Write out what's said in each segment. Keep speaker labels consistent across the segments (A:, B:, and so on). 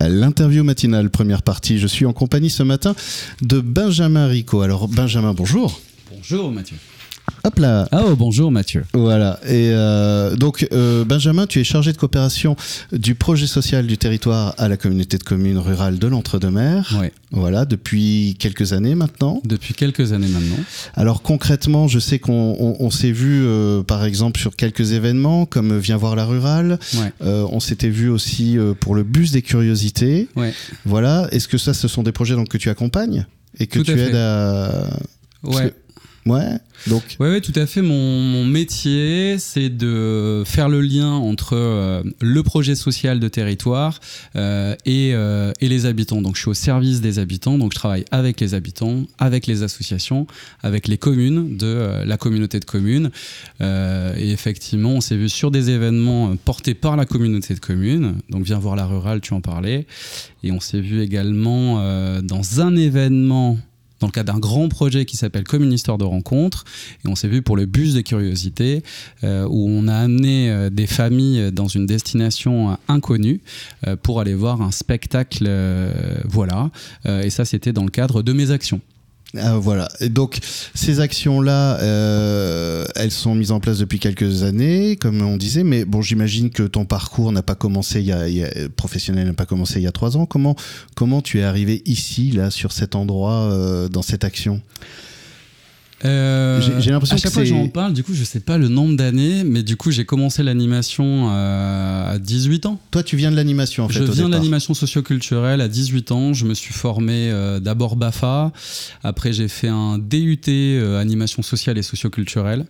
A: L'interview matinale, première partie. Je suis en compagnie ce matin de Benjamin Rico. Alors, Benjamin, bonjour.
B: Bonjour Mathieu.
A: Hop là.
B: Oh, bonjour Mathieu.
A: Voilà. Et euh, donc, euh, Benjamin, tu es chargé de coopération du projet social du territoire à la communauté de communes rurales de l'Entre-deux-Mers.
B: Oui.
A: Voilà, depuis quelques années maintenant.
B: Depuis quelques années maintenant.
A: Alors concrètement, je sais qu'on on, on s'est vu euh, par exemple sur quelques événements comme Viens voir la rurale.
B: Ouais.
A: Euh, on s'était vu aussi euh, pour le bus des curiosités.
B: Ouais.
A: Voilà. Est-ce que ça, ce sont des projets donc, que tu accompagnes et que
B: Tout
A: tu
B: à fait.
A: aides à.
B: Ouais.
A: Ouais. Donc.
B: Ouais, ouais, tout à fait. Mon, métier, c'est de faire le lien entre euh, le projet social de territoire euh, et, euh, et les habitants. Donc, je suis au service des habitants. Donc, je travaille avec les habitants, avec les associations, avec les communes de la communauté de communes. Et effectivement, on s'est vu sur des événements portés par la communauté de communes. Donc, viens voir la rurale, tu en parlais. Et on s'est vu également dans un événement dans le cadre d'un grand projet qui s'appelle Commune Histoire de Rencontre. Et on s'est vu pour le bus des curiosités, euh, où on a amené euh, des familles dans une destination inconnue euh, pour aller voir un spectacle. voilà. Et ça, c'était dans le cadre de mes actions.
A: Ah, voilà. Et donc, ces actions-là, euh, elles sont mises en place depuis quelques années, comme on disait, mais bon, j'imagine que ton parcours n'a pas commencé il y a, professionnel n'a pas commencé il y a trois ans. Comment, comment tu es arrivé ici, là, sur cet endroit, euh, dans cette action?
B: Euh,
A: J'ai- l'impression
B: à chaque
A: que
B: fois que j'en parle, du coup, je sais pas le nombre d'années, mais du coup, j'ai commencé l'animation euh, à 18 ans.
A: Toi, tu viens de l'animation, en fait,
B: je
A: au
B: viens de l'animation socioculturelle à 18 ans. Je me suis formé euh, d'abord BAFA. Après, j'ai fait un DUT euh, animation sociale et socioculturelle.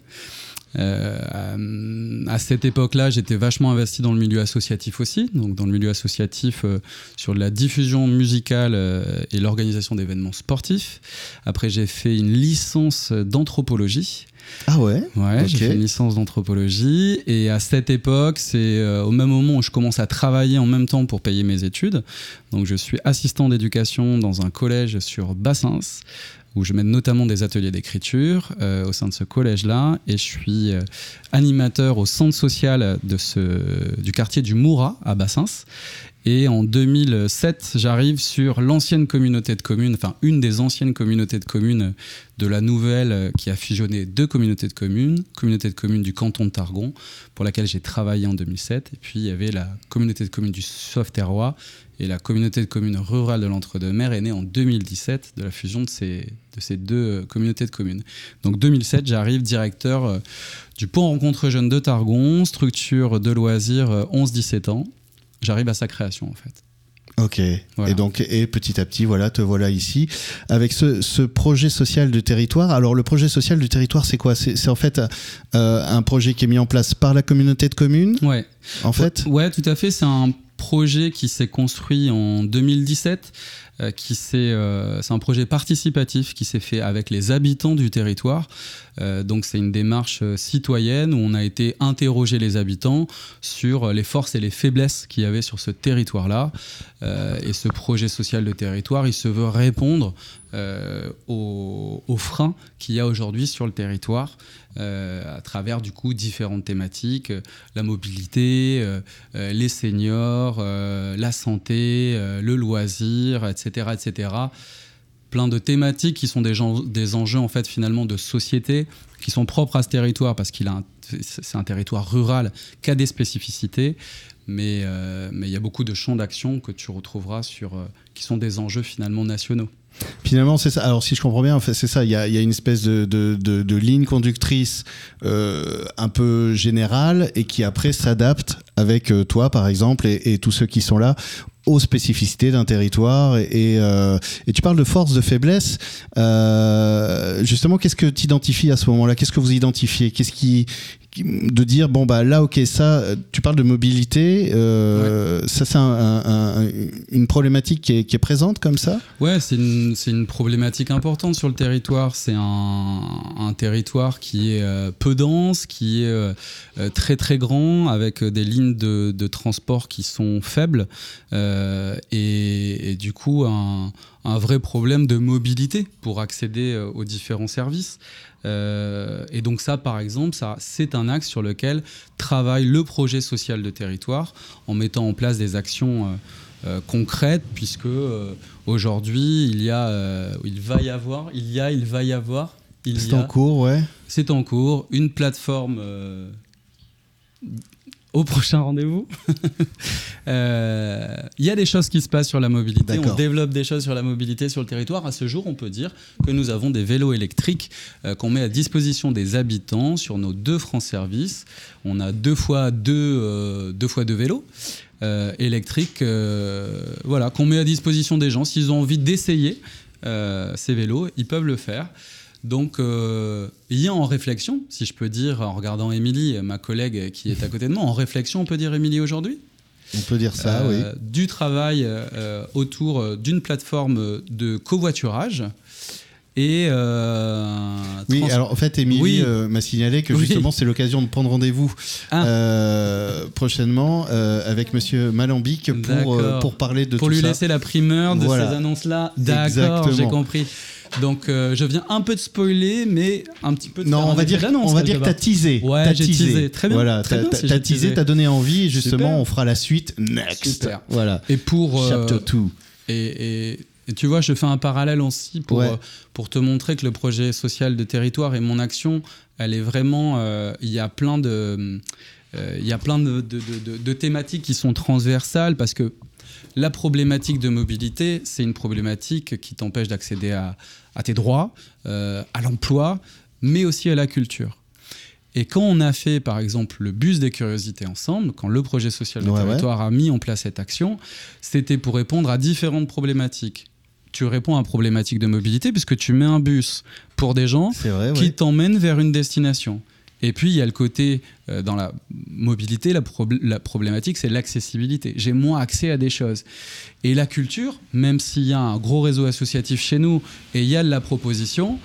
B: Euh, à, cette époque-là, j'étais vachement investi dans le milieu associatif aussi, donc dans le milieu associatif euh, sur la diffusion musicale euh, et l'organisation d'événements sportifs. Après, j'ai fait une licence d'anthropologie.
A: Ah ouais?
B: Ouais, j'ai fait une licence d'anthropologie et à cette époque, c'est euh, au même moment où je commence à travailler en même temps pour payer mes études. Donc je suis assistant d'éducation dans un collège sur Bassins où je mène notamment des ateliers d'écriture euh, au sein de ce collège-là et je suis euh, animateur au centre social du quartier du Moura à Bassins. Et en 2007, j'arrive sur l'ancienne communauté de communes, enfin une des anciennes communautés de communes de la nouvelle euh, qui a fusionné deux communautés de communes, communauté de communes du canton de Targon, pour laquelle j'ai travaillé en 2007. Et puis il y avait la communauté de communes du Sauveterrois et la communauté de communes rurale de l'Entre-deux-Mers est née en 2017 de la fusion de ces, de ces deux euh, communautés de communes. Donc 2007, j'arrive directeur euh, du pont rencontre jeunes de Targon, structure de loisirs euh, 11-17 ans. J'arrive à sa création en fait.
A: Ok.
B: Voilà.
A: Et donc, et petit à petit, voilà, te voilà ici avec ce, ce projet social de territoire. Alors, le projet social du territoire, c'est quoi? C'est en fait euh, un projet qui est mis en place par la communauté de communes,
B: Ouais.
A: en fait?
B: Ouais, tout à fait. C'est un projet qui s'est construit en 2017. euh, qui euh, c'est un projet participatif qui s'est fait avec les habitants du territoire. Euh, donc c'est une démarche euh, citoyenne où on a été interroger les habitants sur euh, les forces et les faiblesses qu'il y avait sur ce territoire-là. Et ce projet social de territoire, il se veut répondre aux, freins qu'il y a aujourd'hui sur le territoire à travers du coup différentes thématiques, la mobilité, les seniors, la santé, le loisir, etc., etc. Plein de thématiques qui sont des, enjeux en fait finalement de société qui sont propres à ce territoire parce qu'il a c'est un territoire rural qui a des spécificités, mais euh, mais il y a beaucoup de champs d'action que tu retrouveras sur euh, qui sont des enjeux finalement nationaux.
A: Finalement, c'est ça. Alors, si je comprends bien, c'est ça. Il y a, une espèce de, ligne conductrice euh, un peu générale et qui après s'adapte avec euh, toi, par exemple, et, tous ceux qui sont là aux spécificités d'un territoire. Et, euh, tu parles de force, de faiblesse. Justement, qu'est-ce que tu identifies à ce moment-là? Qu'est-ce que vous identifiez? Qu'est-ce qui- de dire bon bah là ok ça euh, tu parles de mobilité euh, ça c'est un- un- un- une problématique qui est, qui est présente comme ça?
B: Ouais, c'est une, c'est une problématique importante sur le territoire. C'est un, territoire qui est euh, peu dense, qui est très très grand, avec des lignes de, de transport qui sont faibles, euh, et, et du coup un, un vrai problème de mobilité pour accéder euh, aux différents services. Euh, et donc ça, par exemple, ça, c'est un axe sur lequel travaille le projet social de territoire en mettant en place des actions euh, concrète, puisque aujourd'hui, il y a, il va y avoir, il y a, il va y avoir.
A: C'est en cours, ouais.
B: C'est en cours. Une plateforme au prochain rendez-vous. Euh, il y a des choses qui se passent sur la mobilité. On développe des choses sur la mobilité sur le territoire. À ce jour, on peut dire que nous avons des vélos électriques euh, qu'on met à disposition des habitants sur nos deux francs services. On a deux fois deux, euh, deux fois deux vélos. électriques voilà, qu'on met à disposition des gens. S'ils ont envie d'essayer ces vélos, ils peuvent le faire. Donc, euh, il y a en réflexion, si je peux dire, en regardant Émilie, ma collègue qui est à côté de moi, en réflexion, on peut dire Émilie aujourd'hui?
A: On peut dire ça, euh,
B: oui. Du travail euh, autour d'une plateforme de covoiturage. Et
A: oui, alors en fait, Émilie m'a signalé que justement c'est l'occasion de prendre rendez-vous ah. prochainement avec Monsieur Malambic pour, pour parler de
B: pour
A: tout
B: ça. Pour lui laisser la primeur de ces annonces-là. D'accord, j'ai compris. Donc euh, je viens un peu de spoiler, mais un petit peu de
A: Non, on va, dire, on va dire que t'as teasé.
B: Ouais, j'ai teasé. Très bien.
A: Voilà,
B: t'as
A: as teasé, t'as donné envie, et justement, on fera la suite next. Super. Voilà.
B: Et pour.
A: Euh, Chapter 2.
B: Et, et, tu vois, je fais un parallèle aussi pour, euh, pour te montrer que le projet social de territoire et mon action, elle est vraiment. Il y a plein de. Il y a plein de, de, de, thématiques qui sont transversales parce que la problématique de mobilité, c'est une problématique qui t'empêche d'accéder à, tes droits, euh, à l'emploi, mais aussi à la culture. Et quand on a fait, par exemple, le bus des curiosités ensemble, quand le projet social de territoire a mis en place cette action, c'était pour répondre à différentes problématiques. Tu réponds à une problématique de mobilité puisque tu mets un bus pour des gens qui t'emmènent vers une destination. Et puis, il y a le côté, euh, dans la mobilité, la, problématique, c'est l'accessibilité. J'ai moins accès à des choses. Et la culture, même s'il y a un gros réseau associatif chez nous et il y a de la proposition,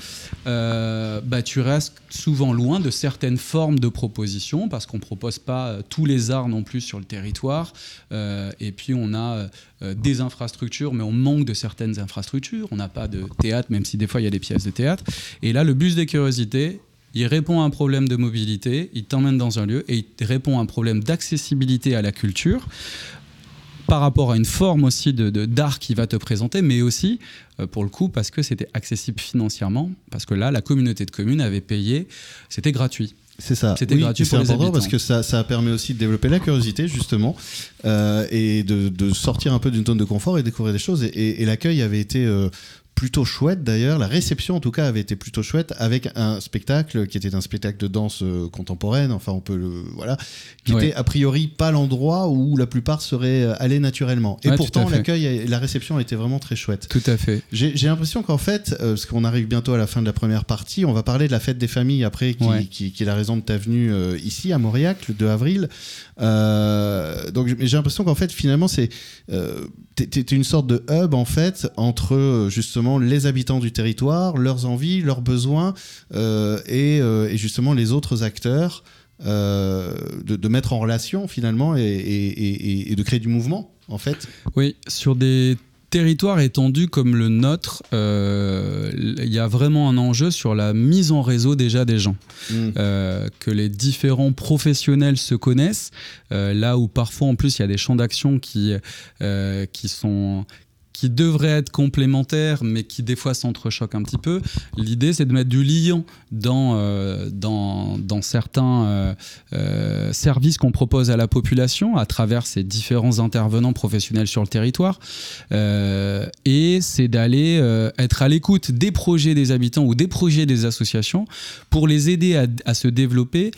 B: euh, bah, tu restes souvent loin de certaines formes de proposition parce qu'on ne propose pas euh, tous les arts non plus sur le territoire. et puis, on a des infrastructures, mais on manque de certaines infrastructures. On n'a pas de théâtre, même si des fois, il y a des pièces de théâtre. Et là, le bus des curiosités, il répond à un problème de mobilité, il t'emmène dans un lieu et il répond à un problème d'accessibilité à la culture par rapport à une forme aussi de d'art qui va te présenter, mais aussi euh, pour le coup parce que c'était accessible financièrement, parce que là la communauté de communes avait payé, c'était gratuit.
A: C'est ça. C'était gratuit pour les important parce que ça, ça permis aussi de développer la curiosité justement euh, et de, sortir un peu d'une zone de confort et découvrir des choses. Et, l'accueil avait été euh, plutôt chouette d'ailleurs. La réception en tout cas avait été plutôt chouette avec un spectacle qui était un spectacle de danse euh, contemporaine. Enfin, on peut le voilà, qui était a priori pas l'endroit où la plupart seraient euh, allés naturellement. Et pourtant, l'accueil et la réception été vraiment très chouette.
B: Tout à fait.
A: J'ai l'impression qu'en fait, euh, parce qu'on arrive bientôt à la fin de la première partie, on va parler de la fête des familles après, qui, qui, est la raison de ta venue ici à Mauriac le 2 avril. Donc j'ai l'impression qu'en fait, finalement, c'est t'es une sorte de hub en fait entre justement les habitants du territoire, leurs envies, leurs besoins euh, euh, et, justement les autres acteurs, euh, de, mettre en relation finalement et, de créer du mouvement en fait.
B: Oui, sur des territoires étendus comme le nôtre, il y a vraiment un enjeu sur la mise en réseau déjà des gens. Mm. que les différents professionnels se connaissent, là où parfois en plus il y a des champs d'action qui, qui, sont, qui devraient être complémentaires, mais qui des fois s'entrechoquent un petit peu. L'idée, c'est de mettre du lien dans, euh, dans, certains euh, euh, services qu'on propose à la population à travers ces différents intervenants professionnels sur le territoire. et c'est d'aller être à l'écoute des projets des habitants ou des projets des associations pour les aider à, à se développer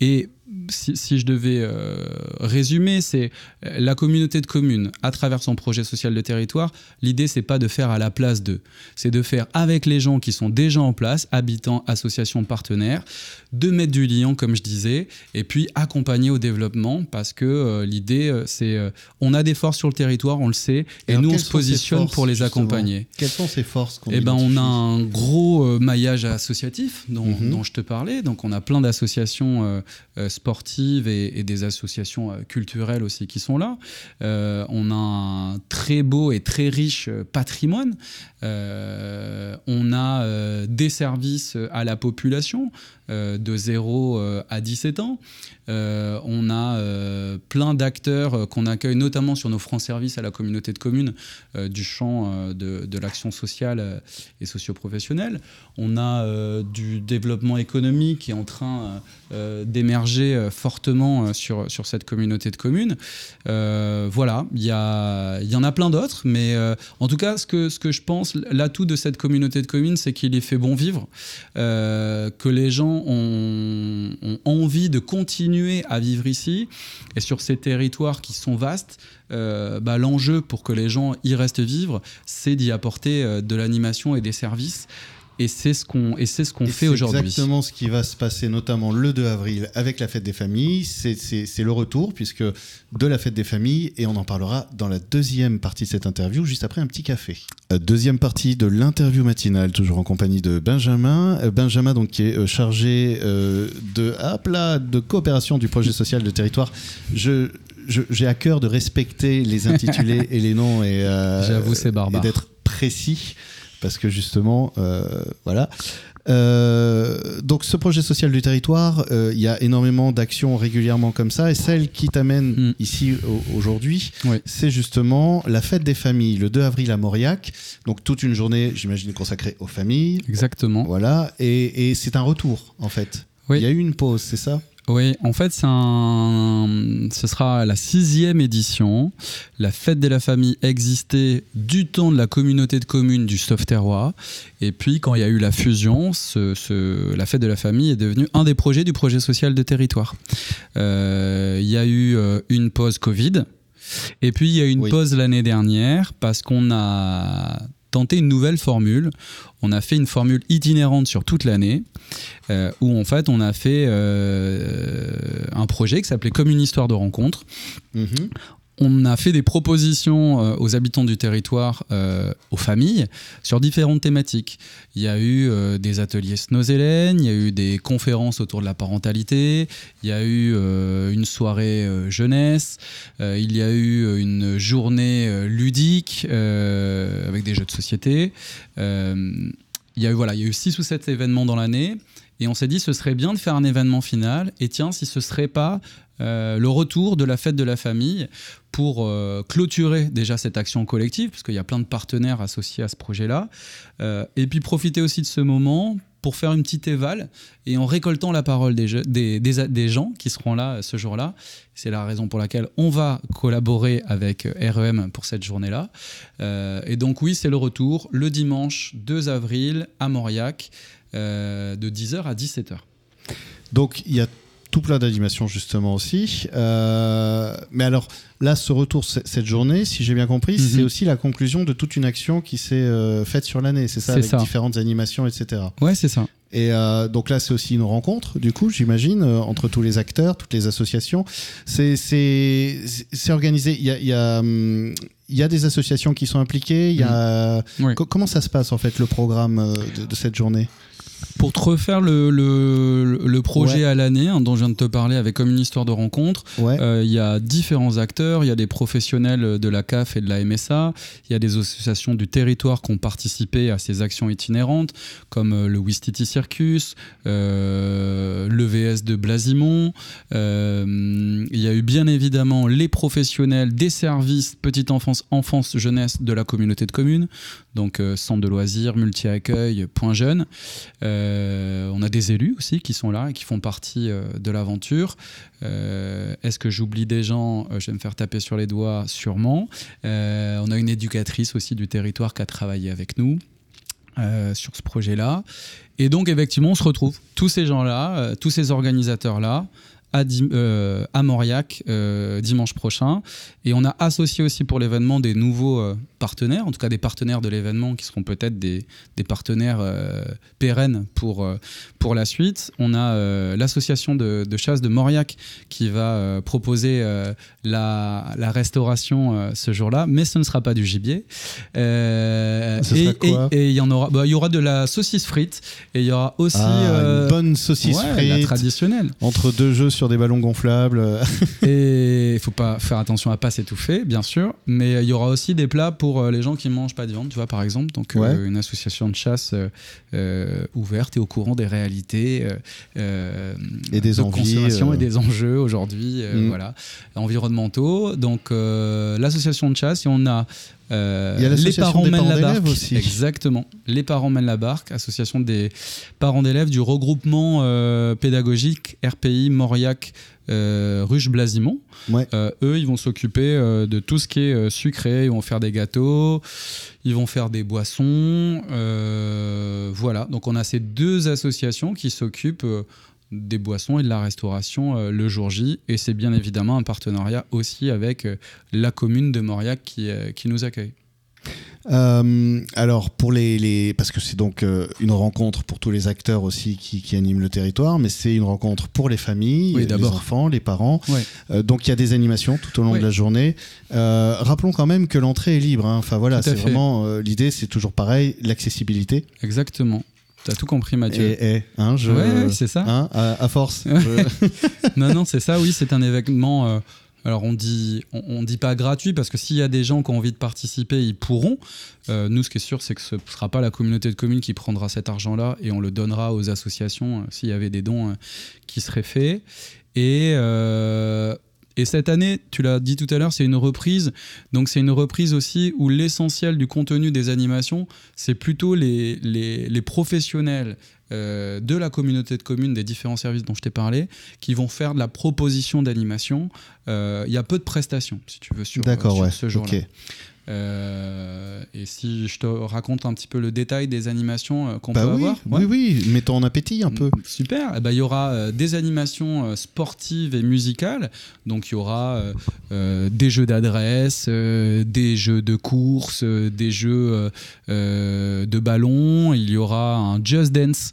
B: et si, je devais euh, résumer, c'est euh, la communauté de communes, à travers son projet social de territoire, l'idée, c'est pas de faire à la place d'eux, c'est de faire avec les gens qui sont déjà en place, habitants, associations, partenaires, de mettre du lien, comme je disais, et puis accompagner au développement, parce que euh, l'idée, c'est on a des forces sur le territoire, on le sait, et, nous, on se positionne pour les accompagner.
A: Quelles sont ces forces
B: Eh ben, on a un gros maillage associatif dont, mhm. dont, je te parlais, donc on a plein d'associations sportives et, des associations euh, culturelles aussi qui sont là. Euh, on a un très beau et très riche euh, patrimoine. on a des services à la population de 0 à 17 ans. on a plein d'acteurs qu'on accueille, notamment sur nos francs services à la communauté de communes du champ de, de l'action sociale et socio-professionnelle. On a du développement économique qui est en train d'émerger fortement sur, sur cette communauté de communes. voilà, il y, y en a plein d'autres, mais en tout cas, ce que, ce que je pense, l'atout de cette communauté de communes, c'est qu'il est fait bon vivre, euh, que les gens ont, envie de continuer à vivre ici. Et sur ces territoires qui sont vastes, euh, bah, l'enjeu pour que les gens y restent vivre, c'est d'y apporter euh, de l'animation et des services et c'est ce qu'on et c'est ce qu'on fait aujourd'hui.
A: C'est exactement ce qui va se passer, notamment le 2 avril avec la fête des familles. C'est le retour puisque de la fête des familles et on en parlera dans la deuxième partie de cette interview juste après un petit café. Euh, deuxième partie de l'interview matinale, toujours en compagnie de Benjamin. Euh, Benjamin donc qui est euh, chargé de hop là, de coopération du projet social de territoire. Je j'ai à cœur de respecter les intitulés et les noms et,
B: J'avoue, c'est barbare.
A: et d'être précis parce que justement, euh, voilà. Euh, donc ce projet social du territoire, euh, il y a énormément d'actions régulièrement comme ça, et celle qui t'amène mm. ici aujourd'hui, c'est justement la fête des familles, le 2 avril à Mauriac, donc toute une journée, j'imagine, consacrée aux familles.
B: Exactement.
A: Voilà, et, et c'est un retour en fait. Il y a eu une pause, c'est ça?
B: Oui, en fait, un... ce sera la sixième édition. La fête de la famille existait du temps de la communauté de communes du Sauveterrois. Et puis, quand il y a eu la fusion, ce, la fête de la famille est devenue un des projets du projet social de territoire. Euh, il y a eu euh, une pause Covid. Et puis, il y a eu une pause l'année dernière parce qu'on a tenté une nouvelle formule. On a fait une formule itinérante sur toute l'année, euh, où en fait on a fait euh, un projet qui s'appelait Comme une histoire de rencontre. Mm-hmm on a fait des propositions euh, aux habitants du territoire, euh, aux familles, sur différentes thématiques. Il y a eu euh, des ateliers Snozelen, il y a eu des conférences autour de la parentalité, il y a eu une soirée jeunesse, il y a eu une journée ludique avec des jeux de société. il y a eu il y a eu six ou sept événements dans l'année. Et on s'est dit, ce serait bien de faire un événement final. Et tiens, si ce serait pas le retour de la fête de la famille pour euh, clôturer déjà cette action collective, parce qu'il y a plein de partenaires associés à ce projet-là, euh, et puis profiter aussi de ce moment pour faire une petite éval et en récoltant la parole des, des, des, gens qui seront là ce jour-là. C'est la raison pour laquelle on va collaborer avec REM pour cette journée-là. Euh, et donc oui, c'est le retour le dimanche 2 avril à Mauriac de 10h à 17h.
A: Donc il y a tout plein d'animations justement aussi. Euh, mais alors là, ce retour cette journée, si j'ai bien compris, mhm. c'est aussi la conclusion de toute une action qui s'est euh, faite sur l'année, c'est ça, avec différentes animations, etc.
B: Ouais, c'est ça.
A: Et euh, donc là, c'est aussi une rencontre, du coup, j'imagine, entre tous les acteurs, toutes les associations. C'est organisé. Il y a, y, a, hum, y a, des associations qui sont impliquées. Il y a... Mhm. Comment ça se passe, en fait, le programme de, de cette journée?
B: Pour te refaire le, le, projet à l'année hein, dont je viens de te parler avec comme une histoire de rencontre, euh, il y a différents acteurs, il y a des professionnels de la CAF et de la MSA, il y a des associations du territoire qui ont participé à ces actions itinérantes, comme euh, le Wistiti Circus, euh, l'EVS de Blasimont. Euh, il y a eu bien évidemment les professionnels des services petite enfance, enfance, jeunesse de la communauté de communes, donc centre de loisirs, multi-accueil, point jeune. Euh, on a des élus aussi qui sont là et qui font partie euh, de l'aventure. Euh, est-ce que j'oublie des gens? Je vais me faire taper sur les doigts, sûrement. on a une éducatrice aussi du territoire qui a travaillé avec nous. sur ce projet-là. Et donc, effectivement, on se retrouve, tous ces gens-là, tous ces organisateurs-là, à, à Mauriac dimanche prochain. Et on a associé aussi pour l'événement des nouveaux partenaires, en tout cas des partenaires de l'événement qui seront peut-être des, des, partenaires euh, pérennes pour, euh, pour la suite. On a euh, l'association de, de, chasse de Mauriac qui va proposer la, la, restauration ce jour-là, mais ce ne sera pas du gibier.
A: et il
B: y en aura, bah, il y aura de la saucisse frite et il y aura aussi
A: ah, une bonne saucisse frite,
B: la traditionnelle,
A: entre deux jeux sur des ballons gonflables.
B: et il faut pas faire attention à pas s'étouffer, bien sûr, mais il y aura aussi des plats pour pour euh, les gens qui ne mangent pas de viande, tu vois, par exemple. Donc,
A: Ouais.
B: euh, une association de chasse euh, ouverte et au courant des réalités
A: Et des
B: de
A: envies,
B: consommation et des enjeux aujourd'hui,
A: Mm.
B: voilà, environnementaux. Donc, l'association de chasse, et on a. euh,
A: Il y a
B: les
A: l'association
B: parents
A: des
B: mènent
A: parents
B: la barque.
A: d'élèves aussi.
B: Exactement. Les parents mènent la barque, association des parents d'élèves du regroupement euh, pédagogique RPI Mauriac euh, Ruche Blasimont.
A: Ouais.
B: Euh, eux, ils vont s'occuper euh, de tout ce qui est sucré. Ils vont faire des gâteaux, ils vont faire des boissons. voilà. Donc, on a ces deux associations qui s'occupent des boissons et de la restauration euh, le jour J. Et c'est bien évidemment un partenariat aussi avec euh, la commune de Mauriac qui, euh, qui nous accueille.
A: Alors pour les, les parce que c'est donc une rencontre pour tous les acteurs aussi qui, qui animent le territoire, mais c'est une rencontre pour les familles,
B: Oui,
A: les enfants, les parents.
B: Ouais.
A: Donc il y a des animations tout au long de la journée. Rappelons quand même que l'entrée est libre. hein. Enfin voilà, c'est vraiment l'idée, c'est toujours pareil, l'accessibilité.
B: Exactement. T'as tout compris, Mathieu.
A: Et, et, hein, je,
B: Ouais, ouais, c'est ça.
A: hein, à, à force. je-
B: non, non, c'est ça, oui, c'est un événement. euh, alors on dit, on, on dit pas gratuit parce que s'il y a des gens qui ont envie de participer, ils pourront. Euh, nous, ce qui est sûr, c'est que ce ne sera pas la communauté de communes qui prendra cet argent-là et on le donnera aux associations euh, s'il y avait des dons qui seraient faits. Et, et cette année, tu l'as dit tout à l'heure, c'est une reprise. Donc c'est une reprise aussi où l'essentiel du contenu des animations, c'est plutôt les, les, les professionnels euh, de la communauté de communes, des différents services dont je t'ai parlé, qui vont faire de la proposition d'animation. Euh, Il y a peu de prestations, si tu veux, sur, sur
A: ouais.
B: ce jour-là.
A: ok.
B: Euh, et si je te raconte un petit peu le détail des animations qu'on
A: Bah
B: peut
A: oui,
B: avoir
A: oui, oui, mettons en appétit un peu.
B: Mm, Super. Eh ben, Il y aura des animations sportives et musicales. Donc il y aura euh, des jeux d'adresse, euh, des jeux de course, des jeux de ballon. Il y aura un Just Dance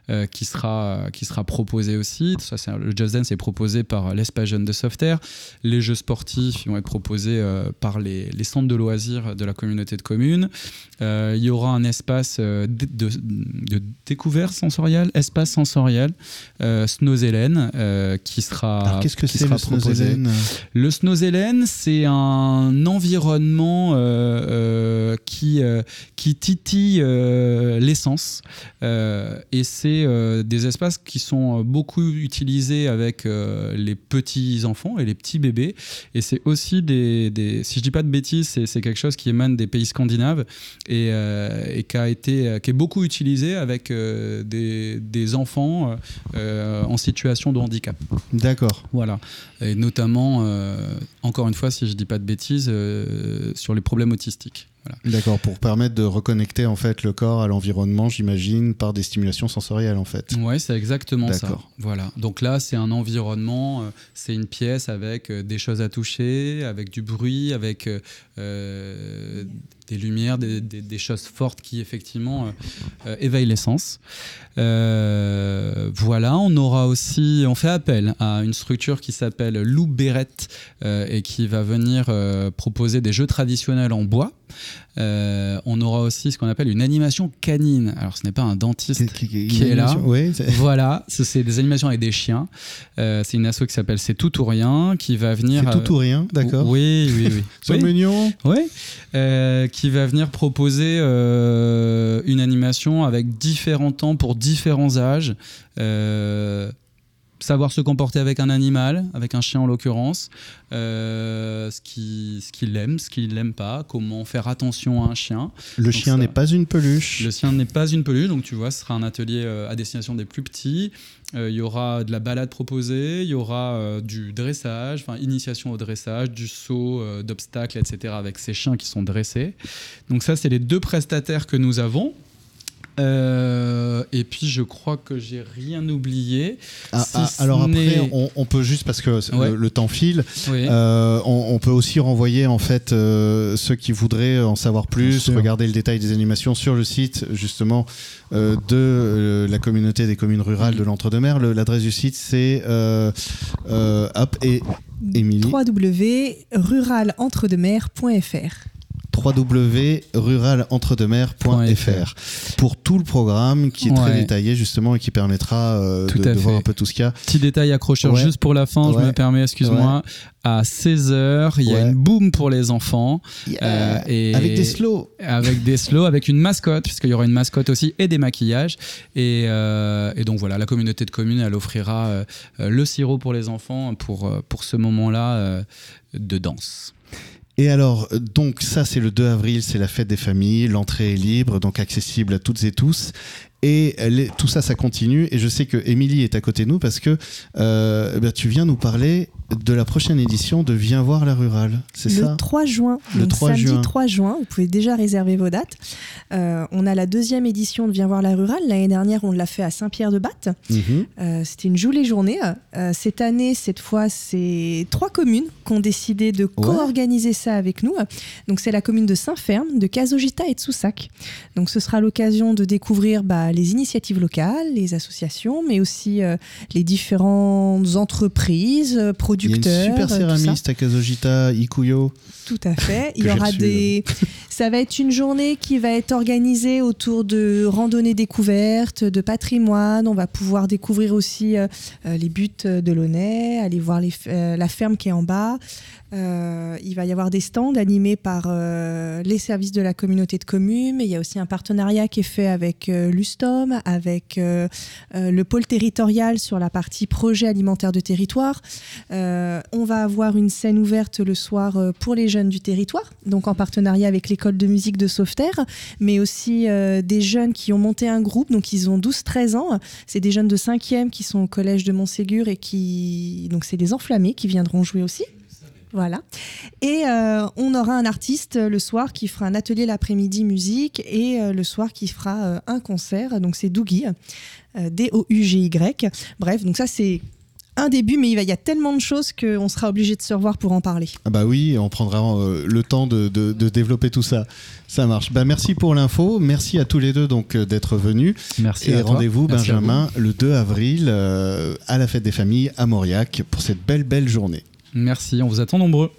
B: euh, qui, sera, qui sera proposé aussi. Ça, c'est un- le Just Dance est proposé par l'espace jeune de Softair. Les jeux sportifs vont être proposés euh, par les, les centres de loisirs de la communauté de communes. Euh, il y aura un espace de, de- de découverte sensorielle, espace sensoriel, Snozelen, qui sera,
A: Alors qu'est-ce que
B: qui
A: c'est
B: sera
A: le
B: proposé.
A: Snozelen
B: Le Snozelen, c'est un environnement qui, qui titille l'essence. Et c'est euh, des espaces qui sont euh, beaucoup utilisés avec euh, les petits enfants et les petits bébés. Et c'est aussi des, des- Si je dis pas de bêtises, c'est quelque chose qui émane des pays scandinaves et, euh, et qui, a été, qui est beaucoup utilisé avec des, des enfants en situation de handicap.
A: D'accord.
B: Voilà. Et notamment, encore une fois, si je dis pas de bêtises, sur les problèmes autistiques. Voilà.
A: D'accord, pour permettre de reconnecter en fait le corps à l'environnement, j'imagine, par des stimulations sensorielles en fait.
B: Ouais, c'est exactement ça. Voilà. Donc là, c'est un environnement, euh, c'est une pièce avec euh, des choses à toucher, avec du bruit, avec euh, des lumières, des, choses fortes qui effectivement euh, euh, éveillent les sens. Euh, voilà, on aura aussi, on fait appel à une structure qui s'appelle Lou Berrette euh, et qui va venir proposer des jeux traditionnels en bois. Euh, on aura aussi ce qu'on appelle une animation canine. Alors, ce n'est pas un dentiste qui est là.
A: Oui, c'est-
B: voilà, ce- c'est des animations avec des chiens. Euh, c'est une asso qui s'appelle C'est tout ou rien, qui va venir.
A: c'est tout ou rien, d'accord.
B: Oui, oui, oui.
A: C'est
B: oui,
A: mignon.
B: oui. Euh, qui va venir proposer euh, une animation avec différents temps pour différents âges. Savoir se comporter avec un animal, avec un chien en l'occurrence, euh, ce qu'il ce qu'il aime, ce qu'il n'aime pas, comment faire attention à un chien.
A: Le
B: Donc
A: chien n'est pas une peluche.
B: Le sien n'est pas une peluche, donc tu vois, ce sera un atelier euh, à destination des plus petits. Euh, Il y aura de la balade proposée, il y aura euh, du dressage, enfin initiation au dressage, du saut d'obstacles, etc. avec ces chiens qui sont dressés. Donc ça, c'est les deux prestataires que nous avons. Euh, et puis je crois que j'ai rien oublié.
A: Ah,
B: si
A: ah, alors après, on, on peut juste parce que
B: Ouais.
A: le, le temps file,
B: Oui.
A: euh, on, on peut aussi renvoyer en fait euh, ceux qui voudraient en savoir plus, regarder le détail des animations sur le site justement euh, de euh, la communauté des communes rurales de l'Entre-deux-Mers. Le- L'adresse du site c'est euh, euh, hop et Émilie.
C: www.ruralentre-deux-mers.fr
A: www.ruralentredemer.fr pour tout le programme qui est très détaillé justement et qui permettra euh, de, voir un peu tout ce qu'il y a.
B: Petit détail accrocheur juste pour la fin, je me permets, excuse-moi. À 16h, il y a une boom pour les enfants.
A: Euh, et avec des slows.
B: Avec des slows, avec une mascotte, puisqu'il y aura une mascotte aussi et des maquillages. Et, euh, et donc voilà, la communauté de communes, elle offrira le sirop pour les enfants pour, pour ce moment-là de danse.
A: Et alors, donc ça c'est le 2 avril, c'est la fête des familles, l'entrée est libre, donc accessible à toutes et tous. Et tout ça, ça continue. Et je sais que Émilie est à côté de nous parce que euh, ben, tu viens nous parler de la prochaine édition de Viens voir la rurale, c'est ça
C: Le 3 juin, le 3 samedi juin. 3 juin, vous pouvez déjà réserver vos dates. Euh, on a la deuxième édition de Viens voir la rurale. L'année dernière, on l'a fait à Saint-Pierre-de-Batte. Mhm. Euh, c'était une jolie journée. Cette année, cette fois, c'est trois communes qui ont décidé de co-organiser ça avec nous. Donc c'est la commune de Saint-Ferme, de Casogita et de Soussac. Donc ce sera l'occasion de découvrir bah, les initiatives locales, les associations, mais aussi les différentes entreprises, produits il y a une
A: super euh, céramiste à Kazojita, Ikuyo.
C: Tout à fait. Il y aura des. Ça va être une journée qui va être organisée autour de randonnées découvertes, de patrimoine. On va pouvoir découvrir aussi euh, euh, les buttes de Launay, aller voir la ferme qui est en bas. Euh, il va y avoir des stands animés par euh, les services de la communauté de communes, mais il y a aussi un partenariat qui est fait avec euh, l'USTOM, avec le pôle territorial sur la partie projet alimentaire de territoire. on va avoir une scène ouverte le soir pour les jeunes du territoire, donc en partenariat avec l'école de musique de Sauveterre, mais aussi des jeunes qui ont monté un groupe, donc ils ont 12-13 ans. C'est des jeunes de 5e qui sont au collège de Montségur et qui... Donc c'est des enflammés qui viendront jouer aussi. Voilà. Et euh, on aura un artiste le soir qui fera un atelier l'après-midi musique et euh, le soir qui fera euh, un concert. Donc c'est Dougie, D-O-U-G-Y. Bref, donc ça c'est un début, mais il y a tellement de choses qu'on sera obligé de se revoir pour en parler.
A: Ah bah oui, on prendra le temps de, développer tout ça. Ça marche. Bah merci pour l'info. Merci à tous les deux donc d'être venus.
B: Merci.
A: Et rendez-vous Benjamin le 2 avril à la fête des familles à Mauriac pour cette belle belle journée.
B: Merci, on vous attend nombreux.